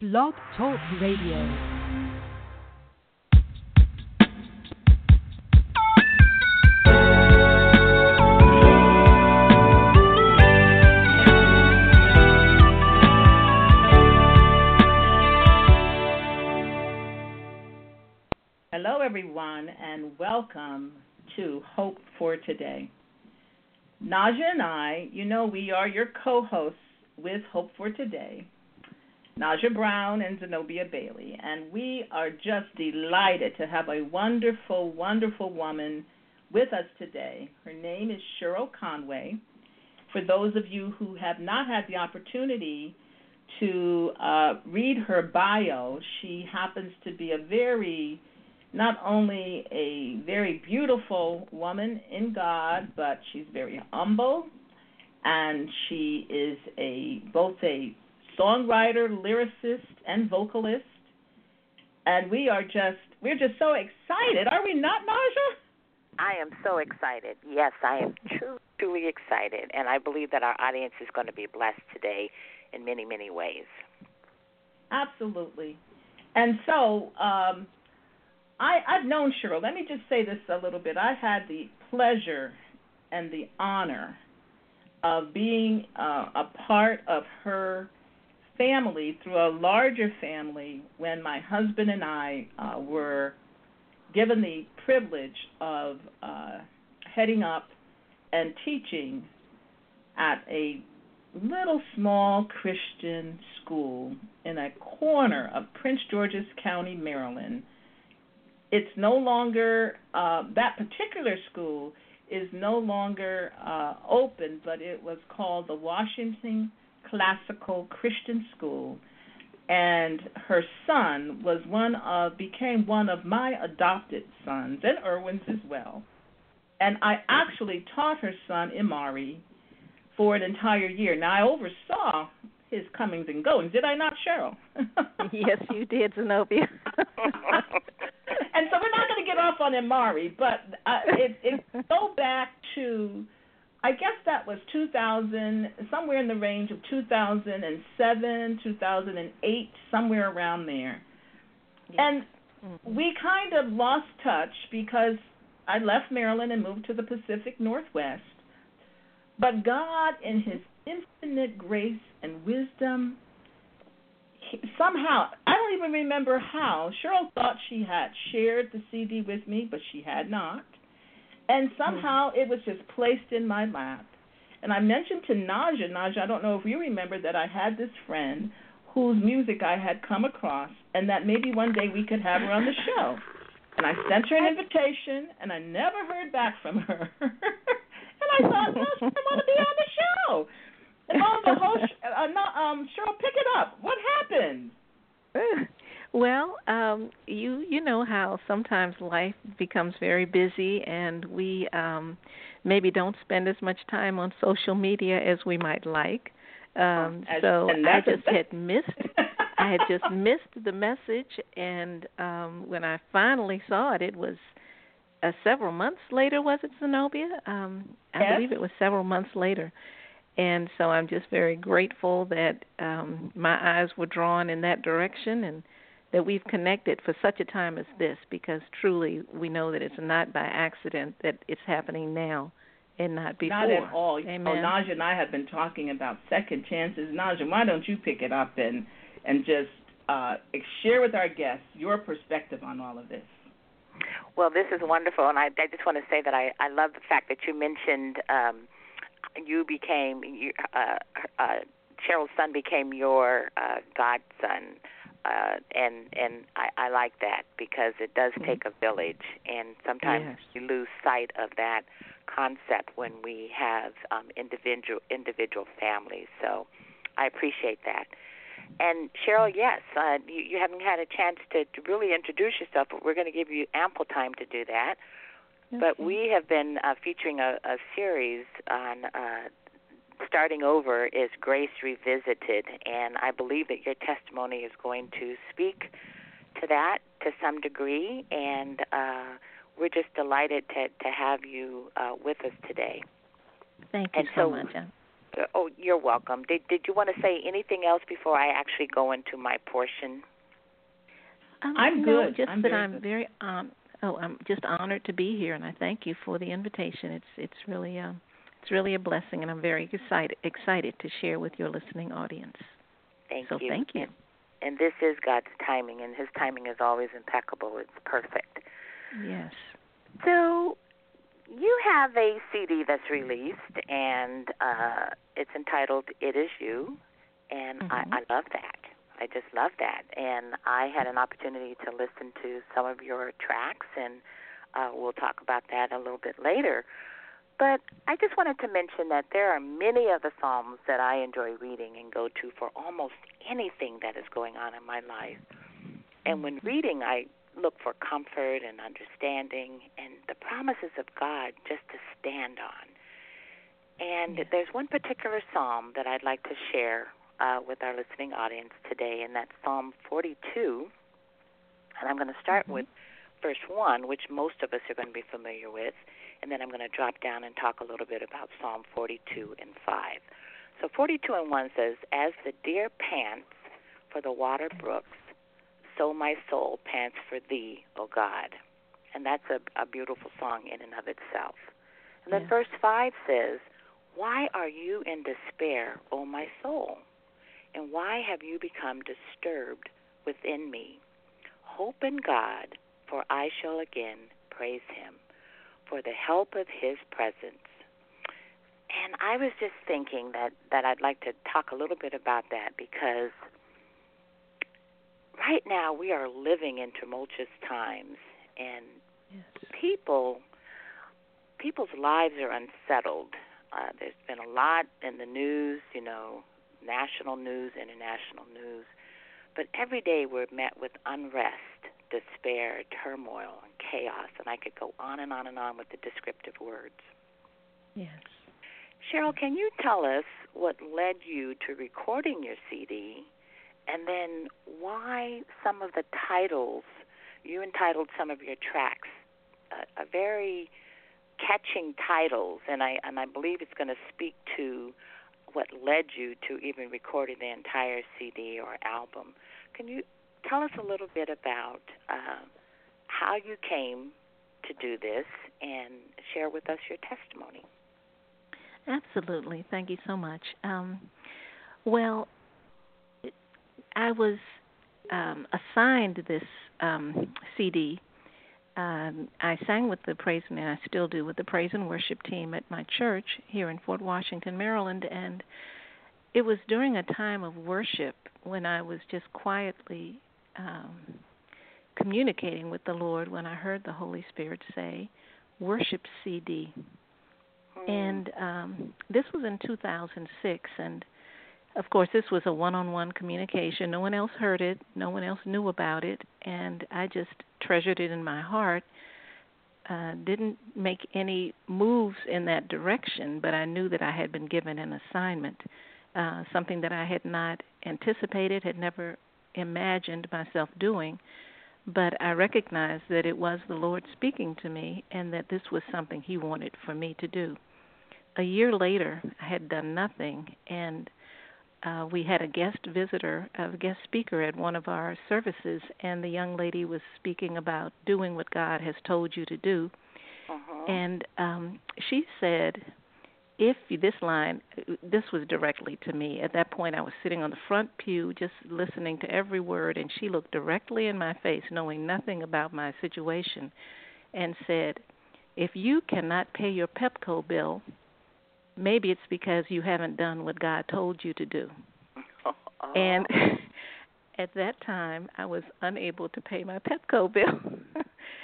Blog Talk Radio. Hello, everyone, and welcome to Hope for Today. Naja and I, you know, we are your co hosts with Hope for Today, Naja Brown and Zenobia Bailey, and we are just delighted to have a wonderful, wonderful woman with us today. Her name is Cheryl Conway. For those of you who have not had the opportunity to uh, read her bio, she happens to be a very not only a very beautiful woman in God, but she's very humble, and she is a both a songwriter, lyricist, and vocalist. And we are just we're just so excited, are we not, Naja? I am so excited. Yes, I am truly, truly excited, and I believe that our audience is going to be blessed today in many, many ways. Absolutely. And so, um, I, I've known Cheryl. Let me just say this a little bit. I had the pleasure and the honor of being uh, a part of her family through a larger family when my husband and I uh, were given the privilege of uh, heading up and teaching at a little small Christian school in a corner of Prince George's County, Maryland. It's no longer uh, that particular school is no longer uh, open, but it was called the Washington Classical Christian School, and her son was one of became one of my adopted sons and Irwin's as well. And I actually taught her son Imari for an entire year. Now I oversaw his comings and goings. Did I not, Cheryl? yes, you did, Zenobia. and so we're not going to get off on Imari, but uh, it, it go back to, I guess that was 2000, somewhere in the range of 2007, 2008, somewhere around there. And mm-hmm. we kind of lost touch because I left Maryland and moved to the Pacific Northwest. But God, in His infinite grace and wisdom, somehow I don't even remember how. Cheryl thought she had shared the CD with me, but she had not. And somehow it was just placed in my lap. And I mentioned to Naja, Naja, I don't know if you remember that I had this friend whose music I had come across, and that maybe one day we could have her on the show. And I sent her an invitation, and I never heard back from her. and I thought, well, I want to be on the show. And all the host, uh, not, um, Cheryl, pick it up. What happened? Well, um, you you know how sometimes life becomes very busy, and we um, maybe don't spend as much time on social media as we might like. Um, as, so I just had missed. I had just missed the message, and um, when I finally saw it, it was uh, several months later. Was it Zenobia? Um, I yes. believe it was several months later and so I'm just very grateful that um, my eyes were drawn in that direction and that we've connected for such a time as this because truly we know that it's not by accident that it's happening now and not before. Not at all. Amen. Oh, Naja and I have been talking about second chances. Naja, why don't you pick it up and and just uh, share with our guests your perspective on all of this? Well, this is wonderful, and I, I just want to say that I, I love the fact that you mentioned um, you became uh, uh, Cheryl's son became your uh, godson, uh, and and I, I like that because it does mm-hmm. take a village, and sometimes yes. you lose sight of that concept when we have um, individual individual families. So I appreciate that. And Cheryl, yes, uh, you, you haven't had a chance to, to really introduce yourself, but we're going to give you ample time to do that. But we have been uh, featuring a, a series on uh, starting over is Grace Revisited, and I believe that your testimony is going to speak to that to some degree, and uh, we're just delighted to to have you uh, with us today. Thank you and so, so much. Uh, oh, you're welcome. Did Did you want to say anything else before I actually go into my portion? Um, I'm no, good. Just I'm that very I'm good. very um. Oh, I'm just honored to be here, and I thank you for the invitation. It's it's really um it's really a blessing, and I'm very excited excited to share with your listening audience. Thank you so you. thank you. And, and this is God's timing, and His timing is always impeccable. It's perfect. Yes. So, you have a CD that's released, and uh, it's entitled "It Is You," and Mhm. I, I love that. I just love that, and I had an opportunity to listen to some of your tracks, and uh, we'll talk about that a little bit later. But I just wanted to mention that there are many of the Psalms that I enjoy reading and go to for almost anything that is going on in my life. And when reading, I look for comfort and understanding and the promises of God just to stand on. And there's one particular psalm that I'd like to share uh, with our listening audience today, and that's Psalm 42. And I'm going to start Mhm. with verse 1, which most of us are going to be familiar with, and then I'm going to drop down and talk a little bit about Psalm 42 and 5. So 42 and 1 says, As the deer pants for the water brooks, so my soul pants for thee, O God. And that's a, a beautiful song in and of itself. And then Yes. verse 5 says, Why are you in despair, O my soul? And why have you become disturbed within me? Hope in God, for I shall again praise him for the help of his presence. And I was just thinking that, that I'd like to talk a little bit about that because right now we are living in tumultuous times and Yes. people people's lives are unsettled. Uh, there's been a lot in the news, you know, national news, international news, but every day we're met with unrest, despair, turmoil, and chaos, and I could go on and on and on with the descriptive words. Yes. Cheryl, can you tell us what led you to recording your CD, and then why some of the titles you entitled some of your tracks uh, are very catching titles, and I and I believe it's going to speak to what led you to even recording the entire CD or album. Can you tell us a little bit about uh, how you came to do this and share with us your testimony? Absolutely. Thank you so much. Um, well, I was um, assigned this um, CD. Um, I sang with the praise and I still do with the praise and worship team at my church here in Fort Washington, Maryland, and it was during a time of worship when I was just quietly um, communicating with the Lord when I heard the Holy Spirit say, "Worship CD." and um, this was in 2006 and of course this was a one-on-one communication. No one else heard it. No one else knew about it. And i just treasured it in my heart. Uh, didn't make any moves in that direction but i knew that i had been given an assignment uh, something that i had not anticipated had never imagined myself doing but I recognized that it was the Lord speaking to me and that this was something He wanted for me to do. A year later, I had done nothing, and uh, we had a guest visitor, a guest speaker at one of our services, and the young lady was speaking about doing what God has told you to do. Uh-huh. And um, she said, if you, this line, this was directly to me. At that point, I was sitting on the front pew just listening to every word, and she looked directly in my face, knowing nothing about my situation, and said, If you cannot pay your PEPCO bill, maybe it's because you haven't done what God told you to do. Oh. And at that time, I was unable to pay my PEPCO bill.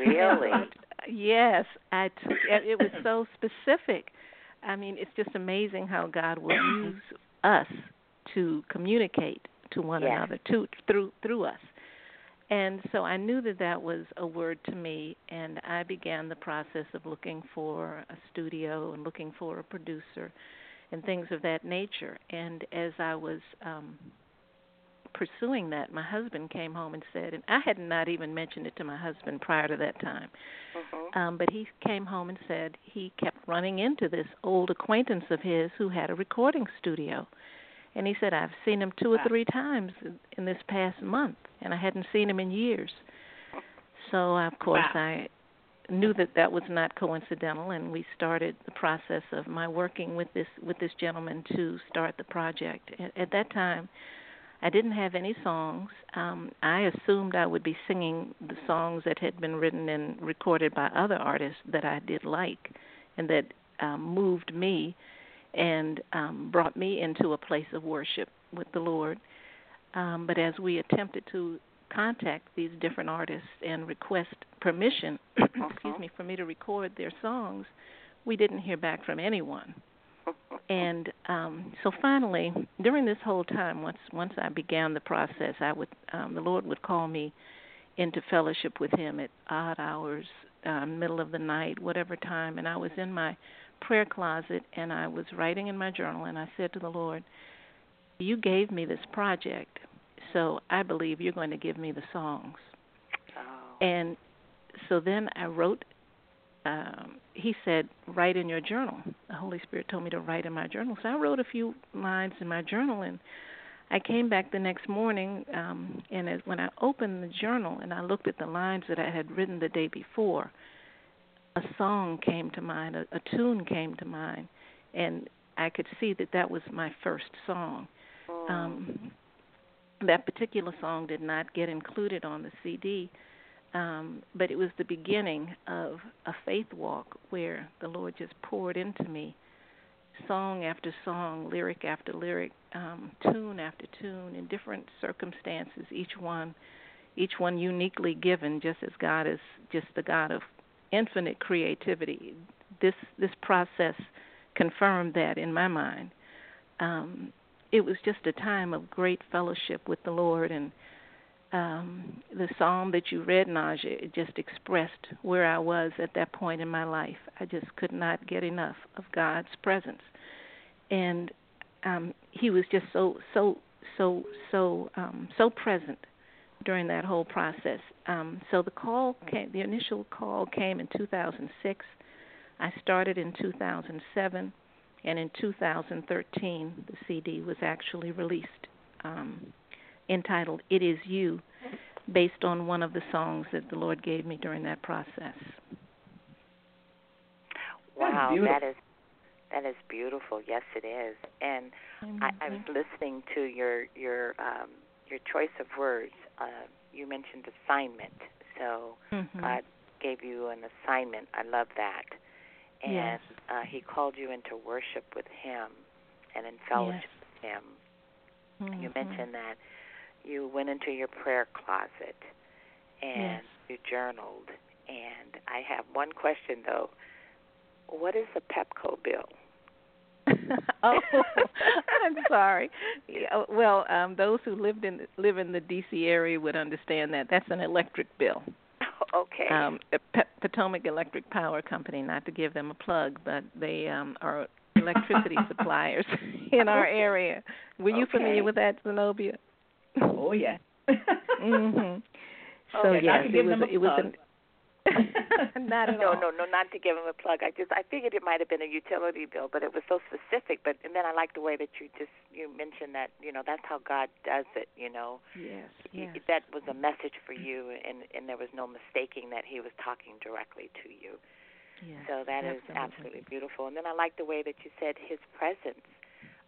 Really? yes, I. It was so specific. I mean, it's just amazing how God will use us to communicate to one Yes. another, to through through us. And so I knew that that was a word to me, and I began the process of looking for a studio and looking for a producer and things of that nature. And as I was um, pursuing that, my husband came home and said, and I had not even mentioned it to my husband prior to that time, Mm-hmm. um, but he came home and said he kept running into this old acquaintance of his who had a recording studio. And he said, I've seen him two or three times in- this past month, and I hadn't seen him in years. So, of course, Wow. I knew that that was not coincidental, and we started the process of my working with this with this gentleman to start the project. At, at that time, I didn't have any songs. Um, I assumed I would be singing the songs that had been written and recorded by other artists that I did like, and that um, moved me and um, brought me into a place of worship with the Lord. Um, but as we attempted to contact these different artists and request permission, excuse me, for me to record their songs, we didn't hear back from anyone. And um, so finally, during this whole time, once once I began the process, I would um, the Lord would call me into fellowship with Him at odd hours, uh, middle of the night, whatever time, and I was in my prayer closet and I was writing in my journal, and I said to the Lord, "You gave me this project, so I believe you're going to give me the songs." Oh. And so then I wrote. Um, he said, "Write in your journal." The Holy Spirit told me to write in my journal, so I wrote a few lines in my journal, and I came back the next morning. Um, and as, when I opened the journal and I looked at the lines that I had written the day before, a song came to mind, a, a tune came to mind, and I could see that that was my first song. Mm. Um, that particular song did not get included on the CD, um, but it was the beginning of a faith walk where the Lord just poured into me song after song, lyric after lyric, um, tune after tune, in different circumstances, each one, each one uniquely given, just as God is just the God of infinite creativity. This this process confirmed that in my mind. Um, it was just a time of great fellowship with the Lord and um, the psalm that you read, Naja, it just expressed where I was at that point in my life. I just could not get enough of God's presence, and um, He was just so so so so um, so present during that whole process. Um, so the call came, the initial call came in 2006. I started in 2007, and in 2013 the CD was actually released. Um, entitled It Is You, based on one of the songs that the Lord gave me during that process. Wow, that is that is beautiful. Yes, it is. And I, I was listening to your your um, your choice of words. Uh, you mentioned assignment, so Mhm. God gave you an assignment. I love that. And Yes. uh, He called you into worship with Him and in fellowship with Him. You Mhm. mentioned that you went into your prayer closet and Yes. you journaled. And I have one question though. What is a Pepco bill? oh, I'm sorry. Yeah, well, um, those who lived in live in the D.C. area would understand that. That's an electric bill. okay. Um, Pe- Potomac Electric Power Company. Not to give them a plug, but they um, are electricity suppliers in our area. Were you Okay. familiar with that, Zenobia? oh yeah. mhm. So Okay, yes, it was it was an not at no, all. no, no, not to give him a plug. I just I figured it might have been a utility bill, but it was so specific. But and then I like the way that you just you mentioned that you know that's how God does it. You know, Yes, yes. that was a message for you, and and there was no mistaking that He was talking directly to you. yes So that is absolutely beautiful. And then I like the way that you said His presence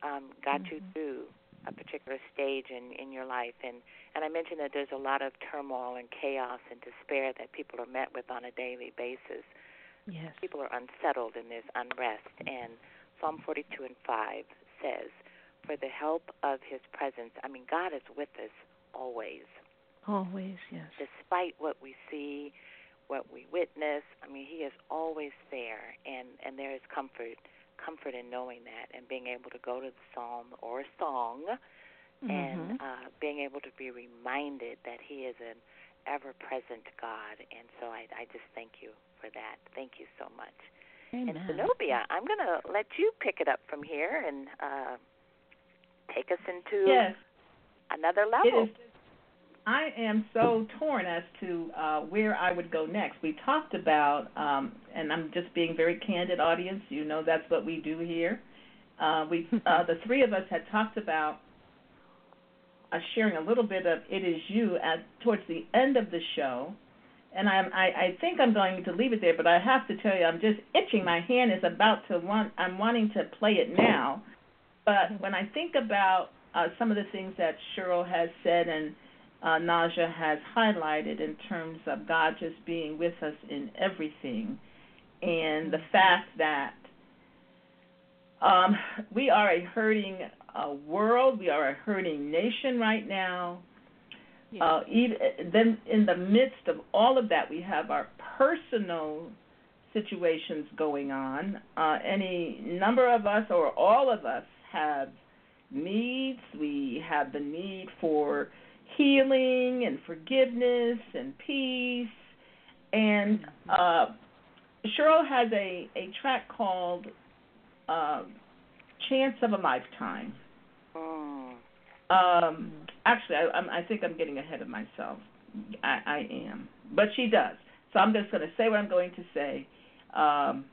um, got you Mhm. through a particular stage in in your life, and and I mentioned that there's a lot of turmoil and chaos and despair that people are met with on a daily basis. Yes. People are unsettled and there's unrest. And Psalm 42 and 5 says, "For the help of His presence, I mean God is with us always." Always, yes. despite what we see, what we witness. I mean, He is always there, and and there is comfort, comfort in knowing that, and being able to go to the psalm or a song, and Mhm. uh, being able to be reminded that He is an ever-present God. And so I I just thank you for that. Thank you so much. Amen. And Zenobia, I'm going to let you pick it up from here and uh, take us into yes. another level. It is, I am so torn as to uh, where I would go next. We talked about, um, and I'm just being very candid, audience. You know that's what we do here. Uh, we, uh, the three of us, had talked about uh, sharing a little bit of "It Is You" at towards the end of the show, and I'm, I, I think I'm going to leave it there. But I have to tell you, I'm just itching. My hand is about to want. I'm wanting to play it now. But when I think about uh, some of the things that Cheryl has said and uh, Naja has highlighted in terms of God just being with us in everything, and the fact that um, we are a hurting uh, world, we are a hurting nation right now. Yes. Uh, even then, in the midst of all of that, we have our personal situations going on. Uh, any number of us, or all of us, have needs. We have the need for healing and forgiveness and peace. And uh, Cheryl has a, a track called uh, Chance of a Lifetime. Mm. Um, actually, I, I'm, I think I'm getting ahead of myself. I, I am. But she does. So I'm just going to say what I'm going to say. Um,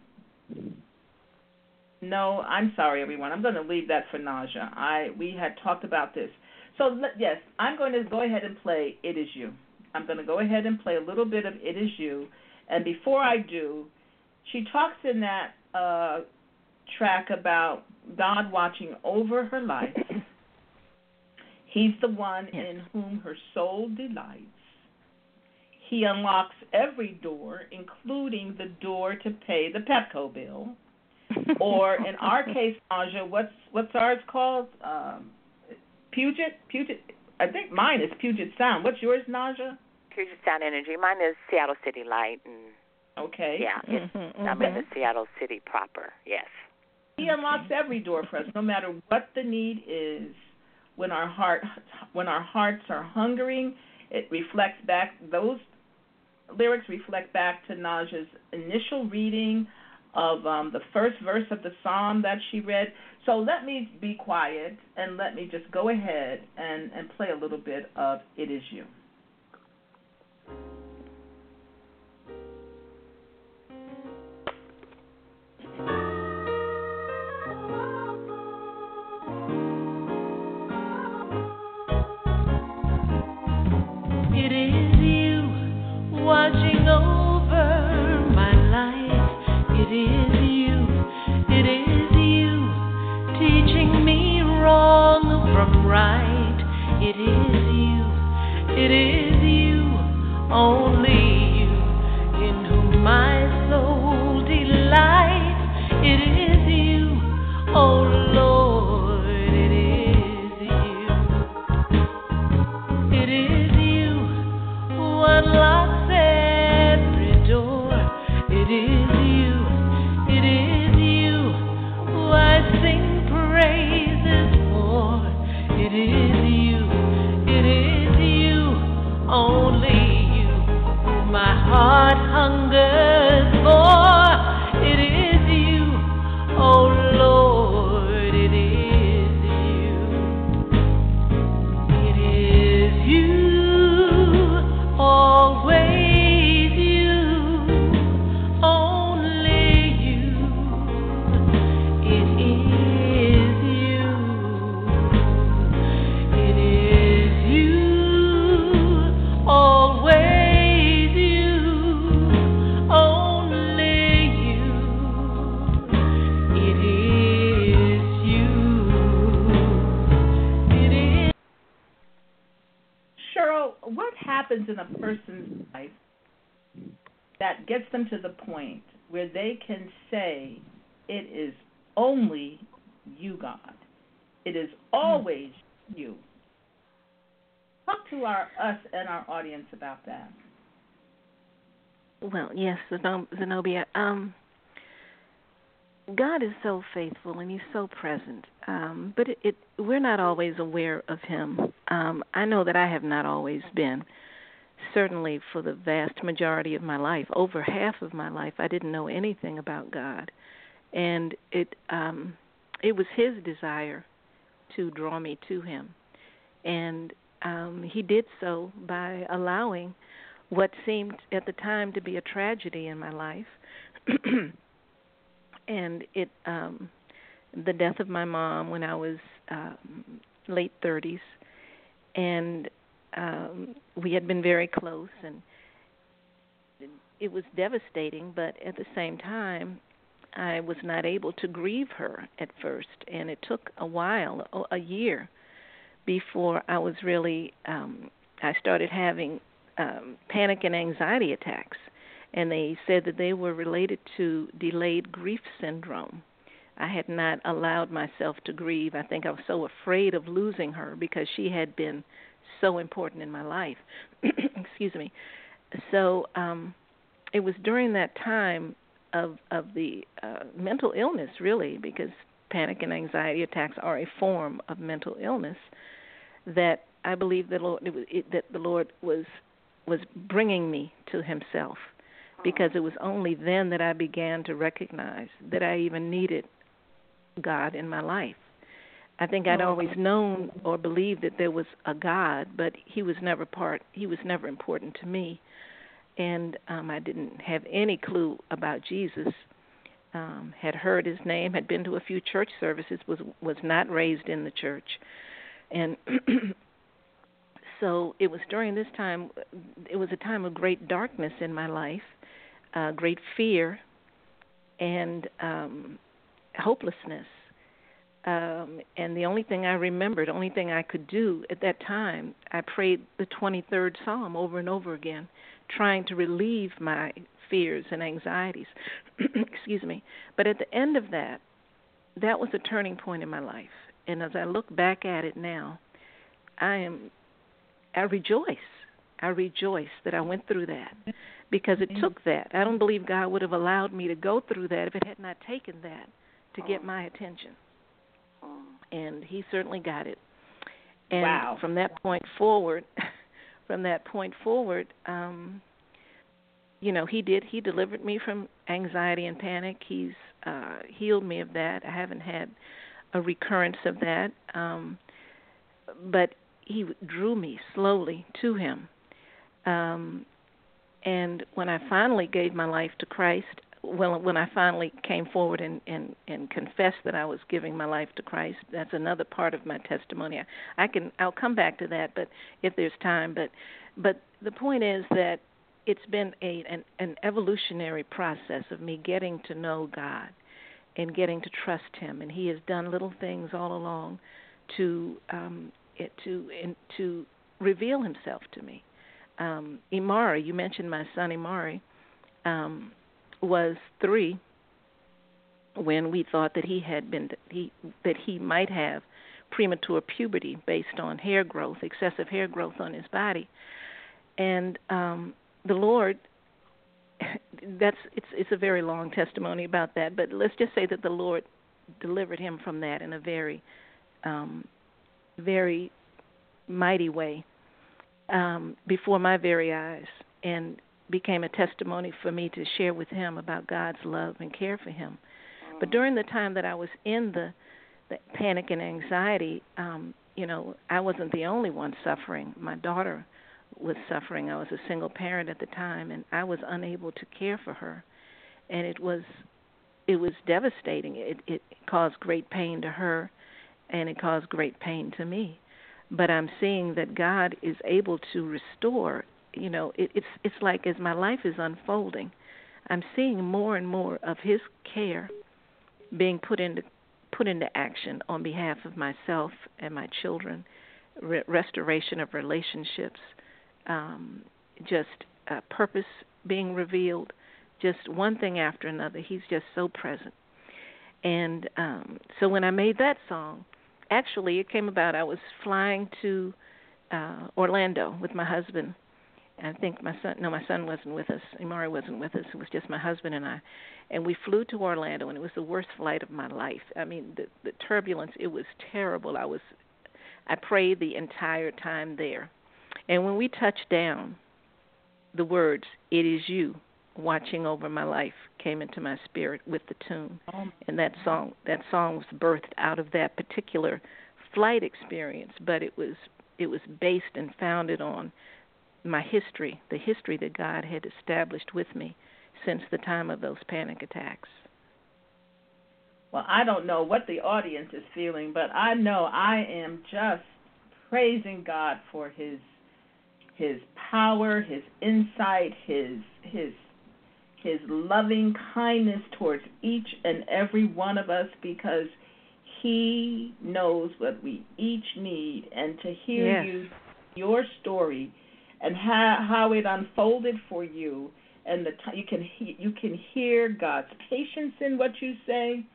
no, I'm sorry, everyone. I'm going to leave that for Naja. I we had talked about this. So yes, I'm going to go ahead and play "It Is You." I'm going to go ahead and play a little bit of "It Is You," and before I do, she talks in that uh, track about God watching over her life. He's the one Yes. in whom her soul delights. He unlocks every door, including the door to pay the Pepco bill. Or in our case, Naja, what's what's ours called? Um, Puget, Puget. I think mine is Puget Sound. What's yours, Naja? Puget Sound Energy. Mine is Seattle City Light, and Okay. yeah, it's, Mhm, I'm in the Seattle City proper. Yes. He unlocks every door for us, no matter what the need is. When our heart, when our hearts are hungering, it reflects back. Those lyrics reflect back to Naja's initial reading of um, the first verse of the psalm that she read. So let me be quiet and let me just go ahead and, and play a little bit of "It Is You." Always you. Talk to our us and our audience about that. Well, yes, Zenobia. Um, God is so faithful and He's so present, um, but it, it, we're not always aware of Him. Um, I know that I have not always been. Certainly, for the vast majority of my life, over half of my life, I didn't know anything about God, and it um, it was His desire to draw me to Him. and um, he did so by allowing what seemed at the time to be a tragedy in my life, and it um, the death of my mom when I was um, late 30s, and um, we had been very close, and it was devastating. But at the same time, I was not able to grieve her at first, and it took a while, a year, before I was really. Um, I started having um, panic and anxiety attacks, and they said that they were related to delayed grief syndrome. I had not allowed myself to grieve. I think I was so afraid of losing her because she had been so important in my life. Excuse me. So um it was during that time of of the uh, mental illness really because panic and anxiety attacks are a form of mental illness that I believe that Lord it it, that the Lord was was bringing me to himself because it was only then that I began to recognize that I even needed God in my life. I think I'd always known or believed that there was a God, but he was never part he was never important to me. And um I didn't have any clue about Jesus. Um had heard his name, had been to a few church services, was was not raised in the church. And so it was during this time it was a time of great darkness in my life, uh great fear and um hopelessness. Um, and the only thing I remembered, the only thing I could do at that time, I prayed the 23rd Psalm over and over again, trying to relieve my fears and anxieties. Excuse me. But at the end of that, that was a turning point in my life. And as I look back at it now, I am, I rejoice. I rejoice that I went through that because it took that. I don't believe God would have allowed me to go through that if it had not taken that to get oh. my attention. Oh. And he certainly got it. And Wow. from that point forward, from that point forward, um you know, he did he delivered me from anxiety and panic. He's uh healed me of that. I haven't had a recurrence of that. Um but he drew me slowly to him. Um and when I finally gave my life to Christ, well, when I finally came forward and, and, and confessed that I was giving my life to Christ, that's another part of my testimony. I, can I'll come back to that, but if there's time. But but the point is that it's been a an, an evolutionary process of me getting to know God and getting to trust Him, and He has done little things all along to um, it, to in, to reveal Himself to me. Um, Imari, you mentioned my son Imari. Um, was three when we thought that he had been he that he might have premature puberty based on hair growth, excessive hair growth on his body, and um, the Lord. That's it's it's a very long testimony about that, but let's just say that the Lord delivered him from that in a very, um, very mighty way um, before my very eyes, and became a testimony for me to share with him about God's love and care for him. But during the time that I was in the, the panic and anxiety, um, you know, I wasn't the only one suffering. My daughter was suffering. I was a single parent at the time, and I was unable to care for her, and it was it was devastating. It it caused great pain to her, and it caused great pain to me. But I'm seeing that God is able to restore you know it, it's it's like as my life is unfolding i'm seeing more and more of his care being put into put into action on behalf of myself and my children re- restoration of relationships um just uh, purpose being revealed just one thing after another. He's just so present. And um so when i made that song actually it came about i was flying to uh orlando with my husband I think my son no my son wasn't with us. Imari wasn't with us. It was just my husband and I. And we flew to Orlando and it was the worst flight of my life. I mean the the turbulence it was terrible. I was I prayed the entire time there. And when we touched down, the words "It is you watching over my life" came into my spirit with the tune. Oh and that song that song was birthed out of that particular flight experience, but it was it was based and founded on my history, the history that God had established with me since the time of those panic attacks. Well, I don't know what the audience is feeling, but I know I am just praising God for his his power, his insight, his his his loving kindness towards each and every one of us because he knows what we each need and to hear yes. you your story and how how it unfolded for you and the t- you can he- you can hear God's patience in what you say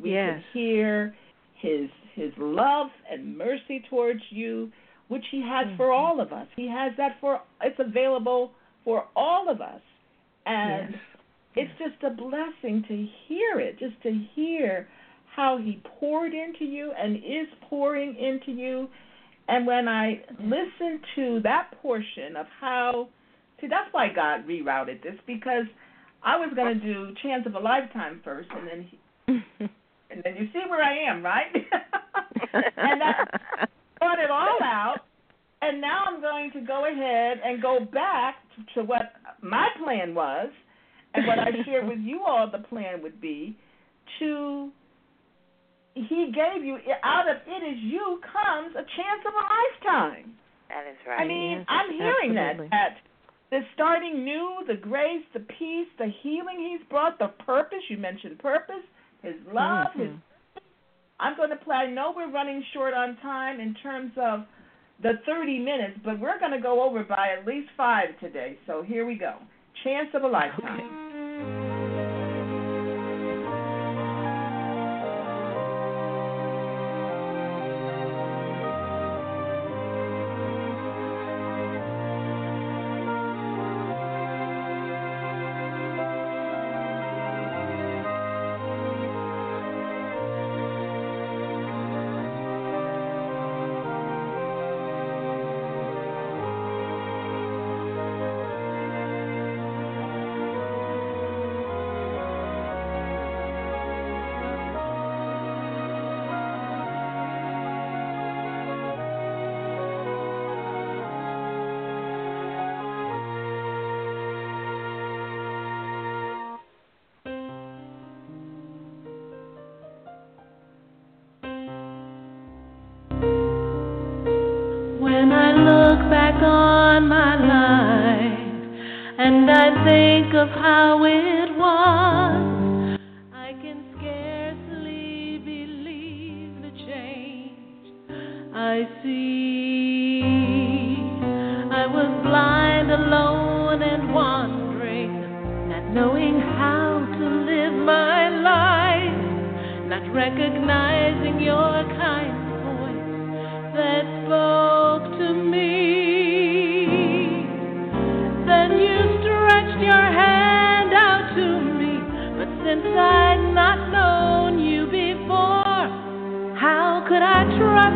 we yes. can hear his his love and mercy towards you which he has mm-hmm. for all of us he has that for it's available for all of us and yes. it's just a blessing to hear it just to hear how he poured into you and is pouring into you and when I listened to that portion of how, see, that's why God rerouted this because I was going to do Chance of a Lifetime first, and then he, and then you see where I am, right? and I brought it all out, and now I'm going to go ahead and go back to what my plan was, and what I shared with you all the plan would be to he gave you out of it is you comes a chance of a lifetime. That is right. I mean, Yes, I'm hearing absolutely. that that the starting new, the grace, the peace, the healing he's brought, the purpose, you mentioned purpose, his love, his Mhm. I'm going to play. I know we're running short on time in terms of the 30 minutes, but we're going to go over by at least 5 today. So here we go. Chance of a lifetime. I see. I was blind, alone, and wandering, not knowing how to live my life, not recognizing your kind voice that spoke to me. Then you stretched your hand out to me, but since I'd not known you before, how could I trust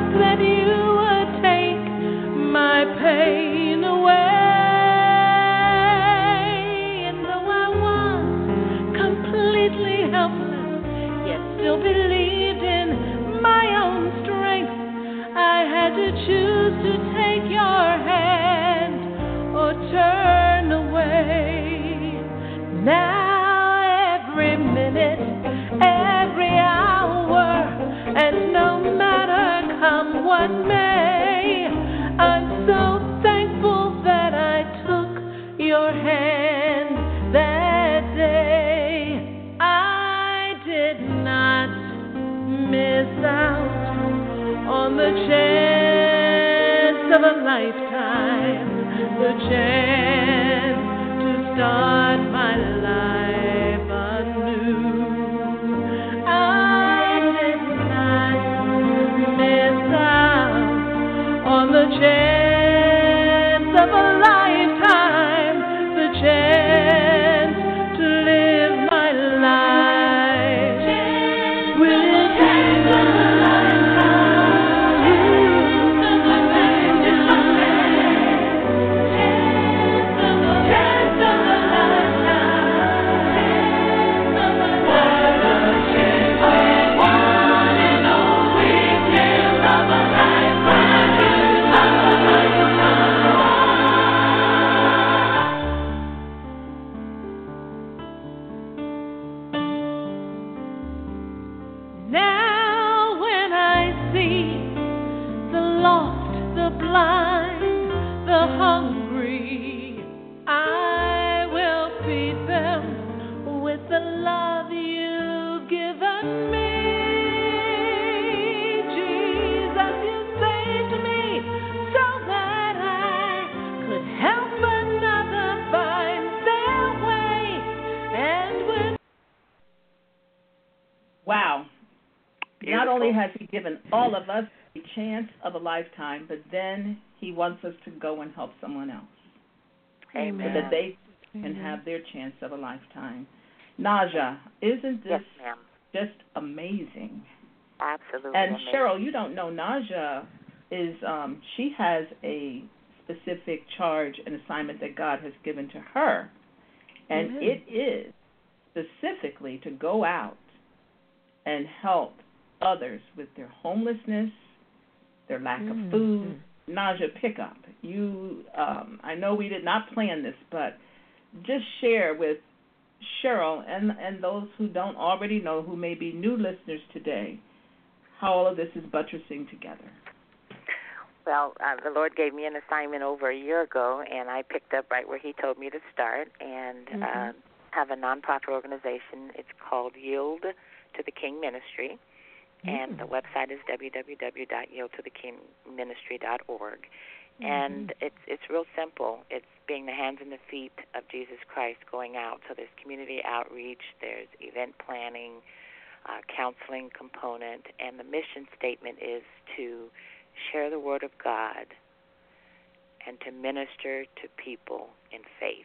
the chance of a lifetime, the chance Not only has he given all of us a chance of a lifetime, but then he wants us to go and help someone else so that they can Amen. have their chance of a lifetime. Naja, isn't this Yes, ma'am. just amazing? Absolutely. And amazing. Cheryl, you don't know Naja is um she has a specific charge and assignment that God has given to her. And Amen. it is specifically to go out and help others with their homelessness, their lack Mm, of food. Naja, pick up. You um I know we did not plan this, but just share with Cheryl and and those who don't already know who may be new listeners today how all of this is buttressing together. Well, uh, the Lord gave me an assignment over a year ago, and I picked up right where He told me to start, and Mhm. uh, have a nonprofit organization. It's called Yield to the King Ministry, and the website is www.yieldtothekingministry.org. And it's it's real simple. It's being the hands and the feet of Jesus Christ going out. So there's community outreach, there's event planning, uh, counseling component, and the mission statement is to share the Word of God and to minister to people in faith.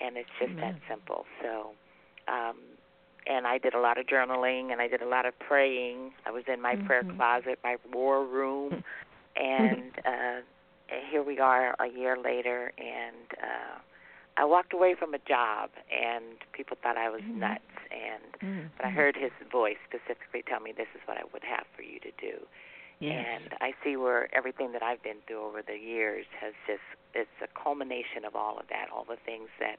And it's just that simple. So, um, and I did a lot of journaling and I did a lot of praying. I was in my prayer Mhm. closet, my war room, and uh, here we are a year later, and uh, I walked away from a job, and people thought I was Mhm. nuts, and Mm, but I mm. heard his voice specifically tell me this is what I would have for you to do. Yes. And I see where everything that I've been through over the years has just it's a culmination of all of that, all the things that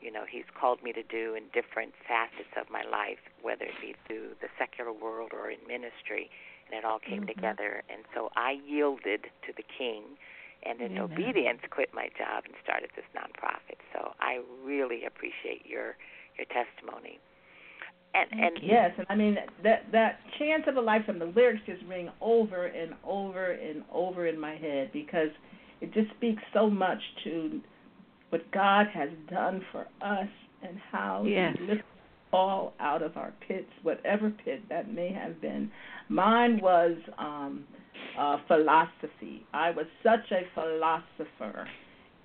you know he's called me to do in different facets of my life, whether it be through the secular world or in ministry, and it all came Mhm. together. And so I yielded to the King, and in Amen. obedience, quit my job and started this nonprofit. So I really appreciate your your testimony. And and. Yes, and I mean that that chance of a lifetime. The lyrics just ring over and over and over in my head because it just speaks so much to what God has done for us and how Yes. He lifted all out of our pits, whatever pit that may have been. Mine was um, uh, philosophy. I was such a philosopher,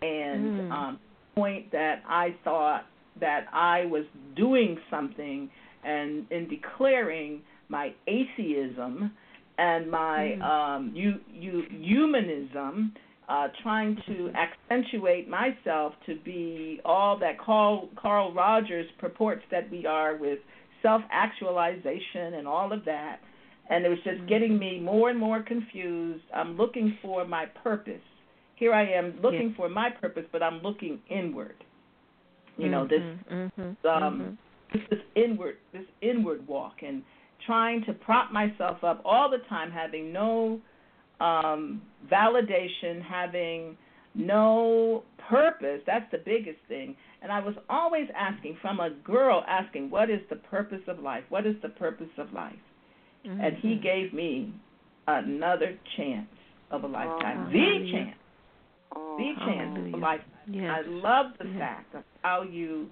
and Mm. um, point that I thought that I was doing something and in declaring my atheism and my Mhm. um you you humanism uh trying to accentuate myself to be all that Carl Carl Rogers purports that we are with self actualization and all of that. And it was just getting me more and more confused. I'm looking for my purpose. Here i am looking for my purpose but i'm looking inward. You know this Mhm, mhm, um, mhm. this this inward this inward walk and trying to prop myself up all the time having no um validation having no purpose that's the biggest thing and i was always asking from a girl asking what is the purpose of life what is the purpose of life and he Mhm. gave me another chance of a lifetime the Hallelujah. chance oh, the chance of a lifetime Yes. I love the Yes. fact of how you,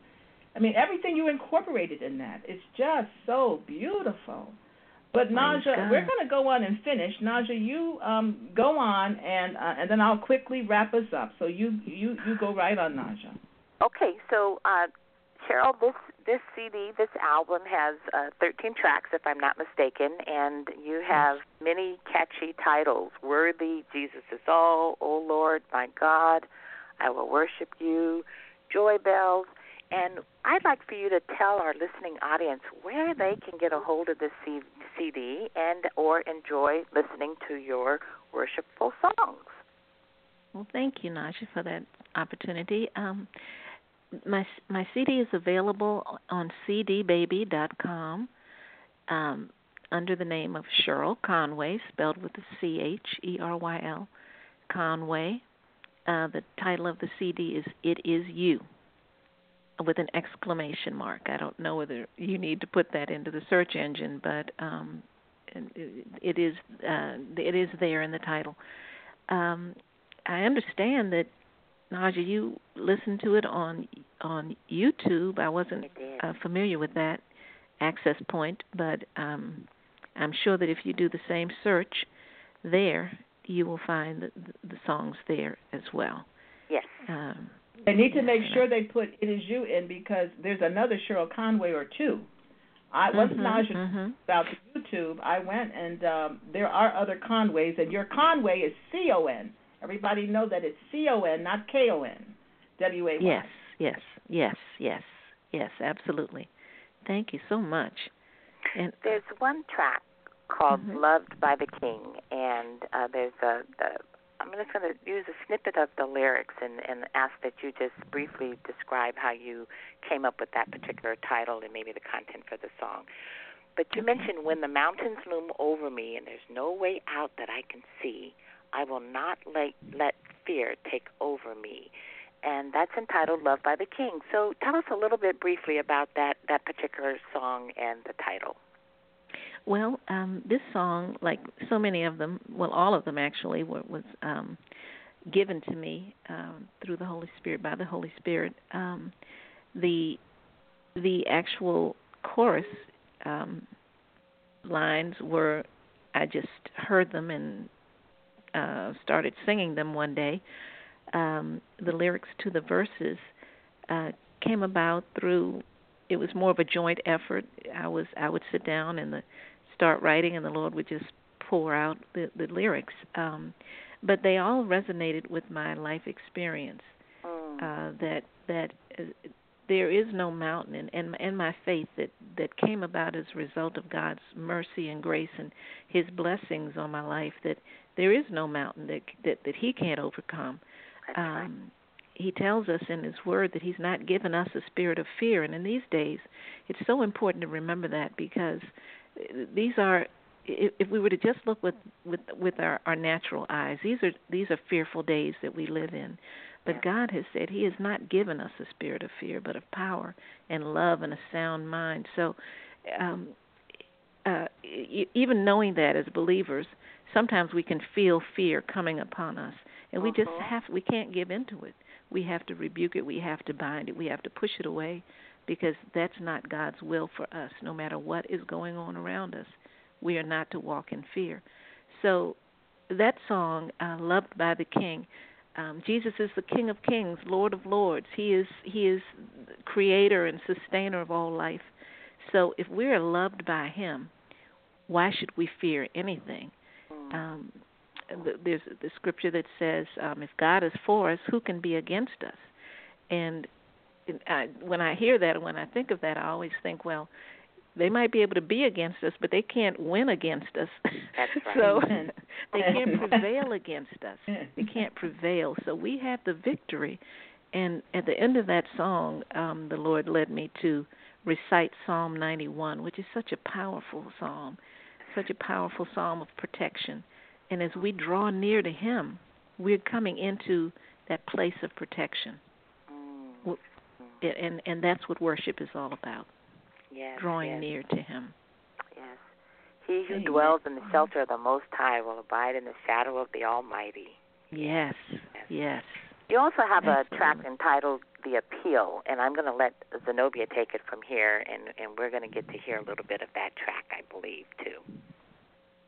I mean, everything you incorporated in that. It's just so beautiful. But Praise Naja, we're going to go on and finish. Naja, you um, go on, and uh, and then I'll quickly wrap us up. So you you you go right on, Naja. Okay, so uh, Cheryl, this this CD, this album has uh, 13 tracks, if I'm not mistaken, and you have many catchy titles: "Worthy," "Jesus is All," "Oh Lord, My God," "I Will Worship You," "Joy Bells." And I'd like for you to tell our listening audience where they can get a hold of this CD and or enjoy listening to your worshipful songs. Well, thank you, Naja, for that opportunity. Um, my my CD is available on cdbaby.com um, under the name of Cheryl Conway, spelled with a C H E R Y L, Conway, uh, the title of the CD is "It Is You," with an exclamation mark. I don't know whether you need to put that into the search engine, but um, it is uh, it is there in the title. Um, I understand that Naja, you listened to it on on YouTube. I wasn't uh, familiar with that access point, but um, I'm sure that if you do the same search there, you will find the, the songs there as well. Yes. Um, they need to make sure they put "It Is You" in because there's another Cheryl Conway or two. I once mm-hmm, Naja mm-hmm. about the YouTube, I went and um, there are other Conways, and your Conway is C O N. Everybody know that it's C O N, not K O N. W A Y. Yes, yes, yes, yes, yes, absolutely. Thank you so much. And there's one track called mm-hmm. "Loved by the King," and uh, there's a the I'm just going to use a snippet of the lyrics and, and ask that you just briefly describe how you came up with that particular title and maybe the content for the song. But you mentioned when the mountains loom over me and there's no way out that I can see, I will not let let fear take over me. And that's entitled Love by the King. So tell us a little bit briefly about that that particular song and the title. Well, um, this song, like so many of them, well, all of them actually, was um, given to me um, through the Holy Spirit by the Holy Spirit. Um, the the actual chorus um, lines were I just heard them and uh, started singing them one day. Um, the lyrics to the verses uh, came about through it was more of a joint effort. I was I would sit down and the start writing, and the Lord would just pour out the, the lyrics. Um, but they all resonated with my life experience. Mm. Uh, that that uh, there is no mountain, and, and and my faith that that came about as a result of God's mercy and grace and His blessings on my life. That there is no mountain that that that He can't overcome. That's um, right. He tells us in His Word that He's not given us a spirit of fear, and in these days, it's so important to remember that because these are if we were to just look with with with our our natural eyes these are these are fearful days that we live in. But god has said he has not given us a spirit of fear but of power and love and a sound mind. So um uh even knowing that as believers sometimes we can feel fear coming upon us and we just Uh-huh. have we can't give into it. We have to rebuke it. We have to bind it. We have to push it away because that's not God's will for us. No matter what is going on around us, we are not to walk in fear. So that song, uh, "Loved by the King," um, Jesus is the King of Kings, Lord of Lords. He is He is Creator and Sustainer of all life. So if we are loved by Him, why should we fear anything? Um, there's the scripture that says, um, "If God is for us, who can be against us?" And I, when I hear that, when I think of that, I always think, well, they might be able to be against us, but they can't win against us. That's right. so they can't prevail against us. They can't prevail. So we have the victory. And at the end of that song, um, the Lord led me to recite Psalm 91, which is such a powerful psalm, such a powerful psalm of protection. And as we draw near to Him, we're coming into that place of protection Mm. And and that's what worship is all about Yes, drawing yes, near to him Yes. He who Amen. dwells in the shelter of the Most High will abide in the shadow of the Almighty. yes yes You also have a track entitled The Appeal, and I'm going to let Zenobia take it from here, and, and we're going to get to hear a little bit of that track, I believe, too.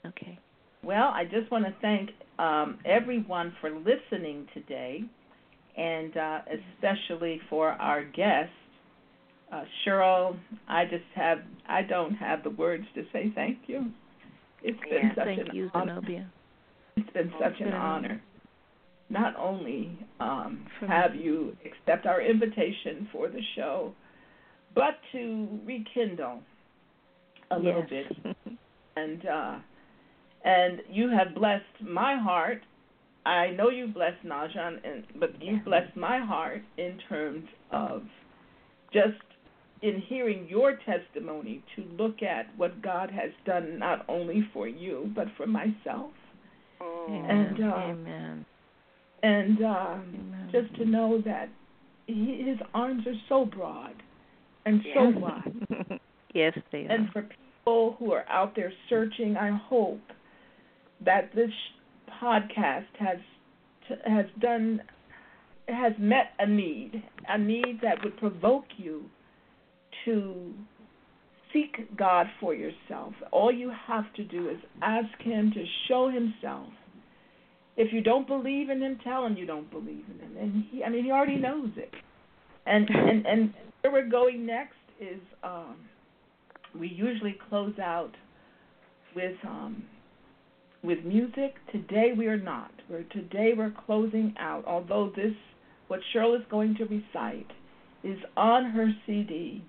okay Well, I just want to thank um, everyone for listening today, and uh, especially for our guest, uh, Cheryl. I just have I don't have the words to say thank you. It's been Yeah, such thank an you honor. zenobia It's been such an been an honor. Not only um, have you accept our invitation for the show, but to rekindle a little yes. bit and uh and you have blessed my heart. I know you blessed Najan, and but you blessed my heart in terms of just in hearing your testimony to look at what God has done not only for you but for myself. Amen And, uh, amen and um, just to know that he, his arms are so broad and so wide. yes, they are. And for people who are out there searching, I hope that this podcast has has done has met a need, a need that would provoke you to seek God for yourself. All you have to do is ask Him to show Himself. If you don't believe in Him, tell Him you don't believe in Him, and He, I mean, He already knows it. And and and where we're going next is um, we usually close out with um, with music. Today we are not. We're today we're closing out. Although this what Cheryl is going to recite is on her CD,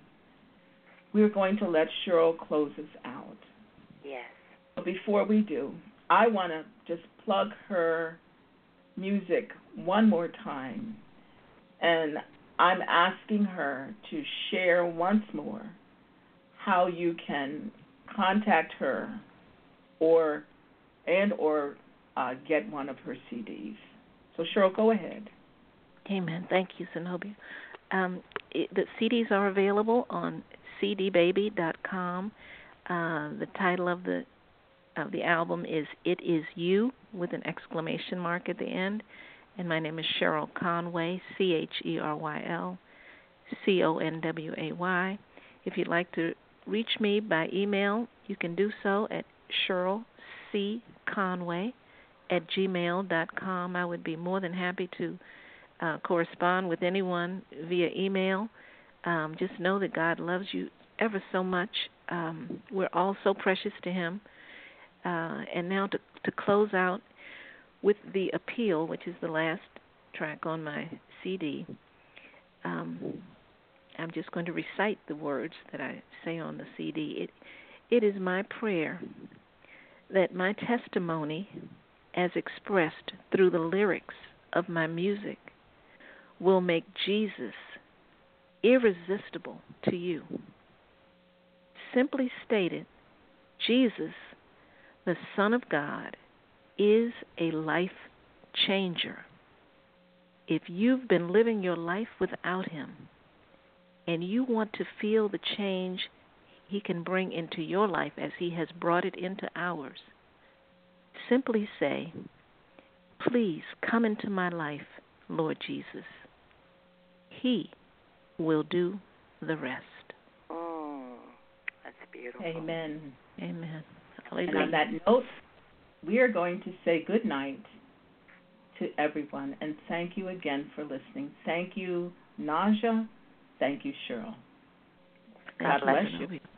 we're going to let Cheryl close us out. Yes. But before we do, I want to just plug her music one more time. And I'm asking her to share once more how you can contact her or and or uh, get one of her CDs. So Cheryl, go ahead. Amen. Thank you, Zenobia. Um, it, the CDs are available on cdbaby.com. Uh, the title of the of the album is "It Is You" with an exclamation mark at the end. And my name is Cheryl Conway, C H E R Y L C O N W A Y. If you'd like to reach me by email, you can do so at Cheryl C Conway at com. I would be more than happy to uh, correspond with anyone via email. Um, just know that God loves you ever so much. Um, we're all so precious to Him. Uh, and now to, to close out with the appeal, which is the last track on my CD. Um, I'm just going to recite the words that I say on the CD. It, it is my prayer that my testimony, as expressed through the lyrics of my music, will make Jesus irresistible to you. Simply stated, Jesus, the Son of God, is a life changer. If you've been living your life without Him and you want to feel the change He can bring into your life as He has brought it into ours, simply say, Please come into my life, Lord Jesus. He will do the rest. Mm, that's beautiful. Amen. Amen. And on that note, we are going to say good night to everyone and thank you again for listening. Thank you, Naja. Thank you, Cheryl. God Thank bless you. Zenobia.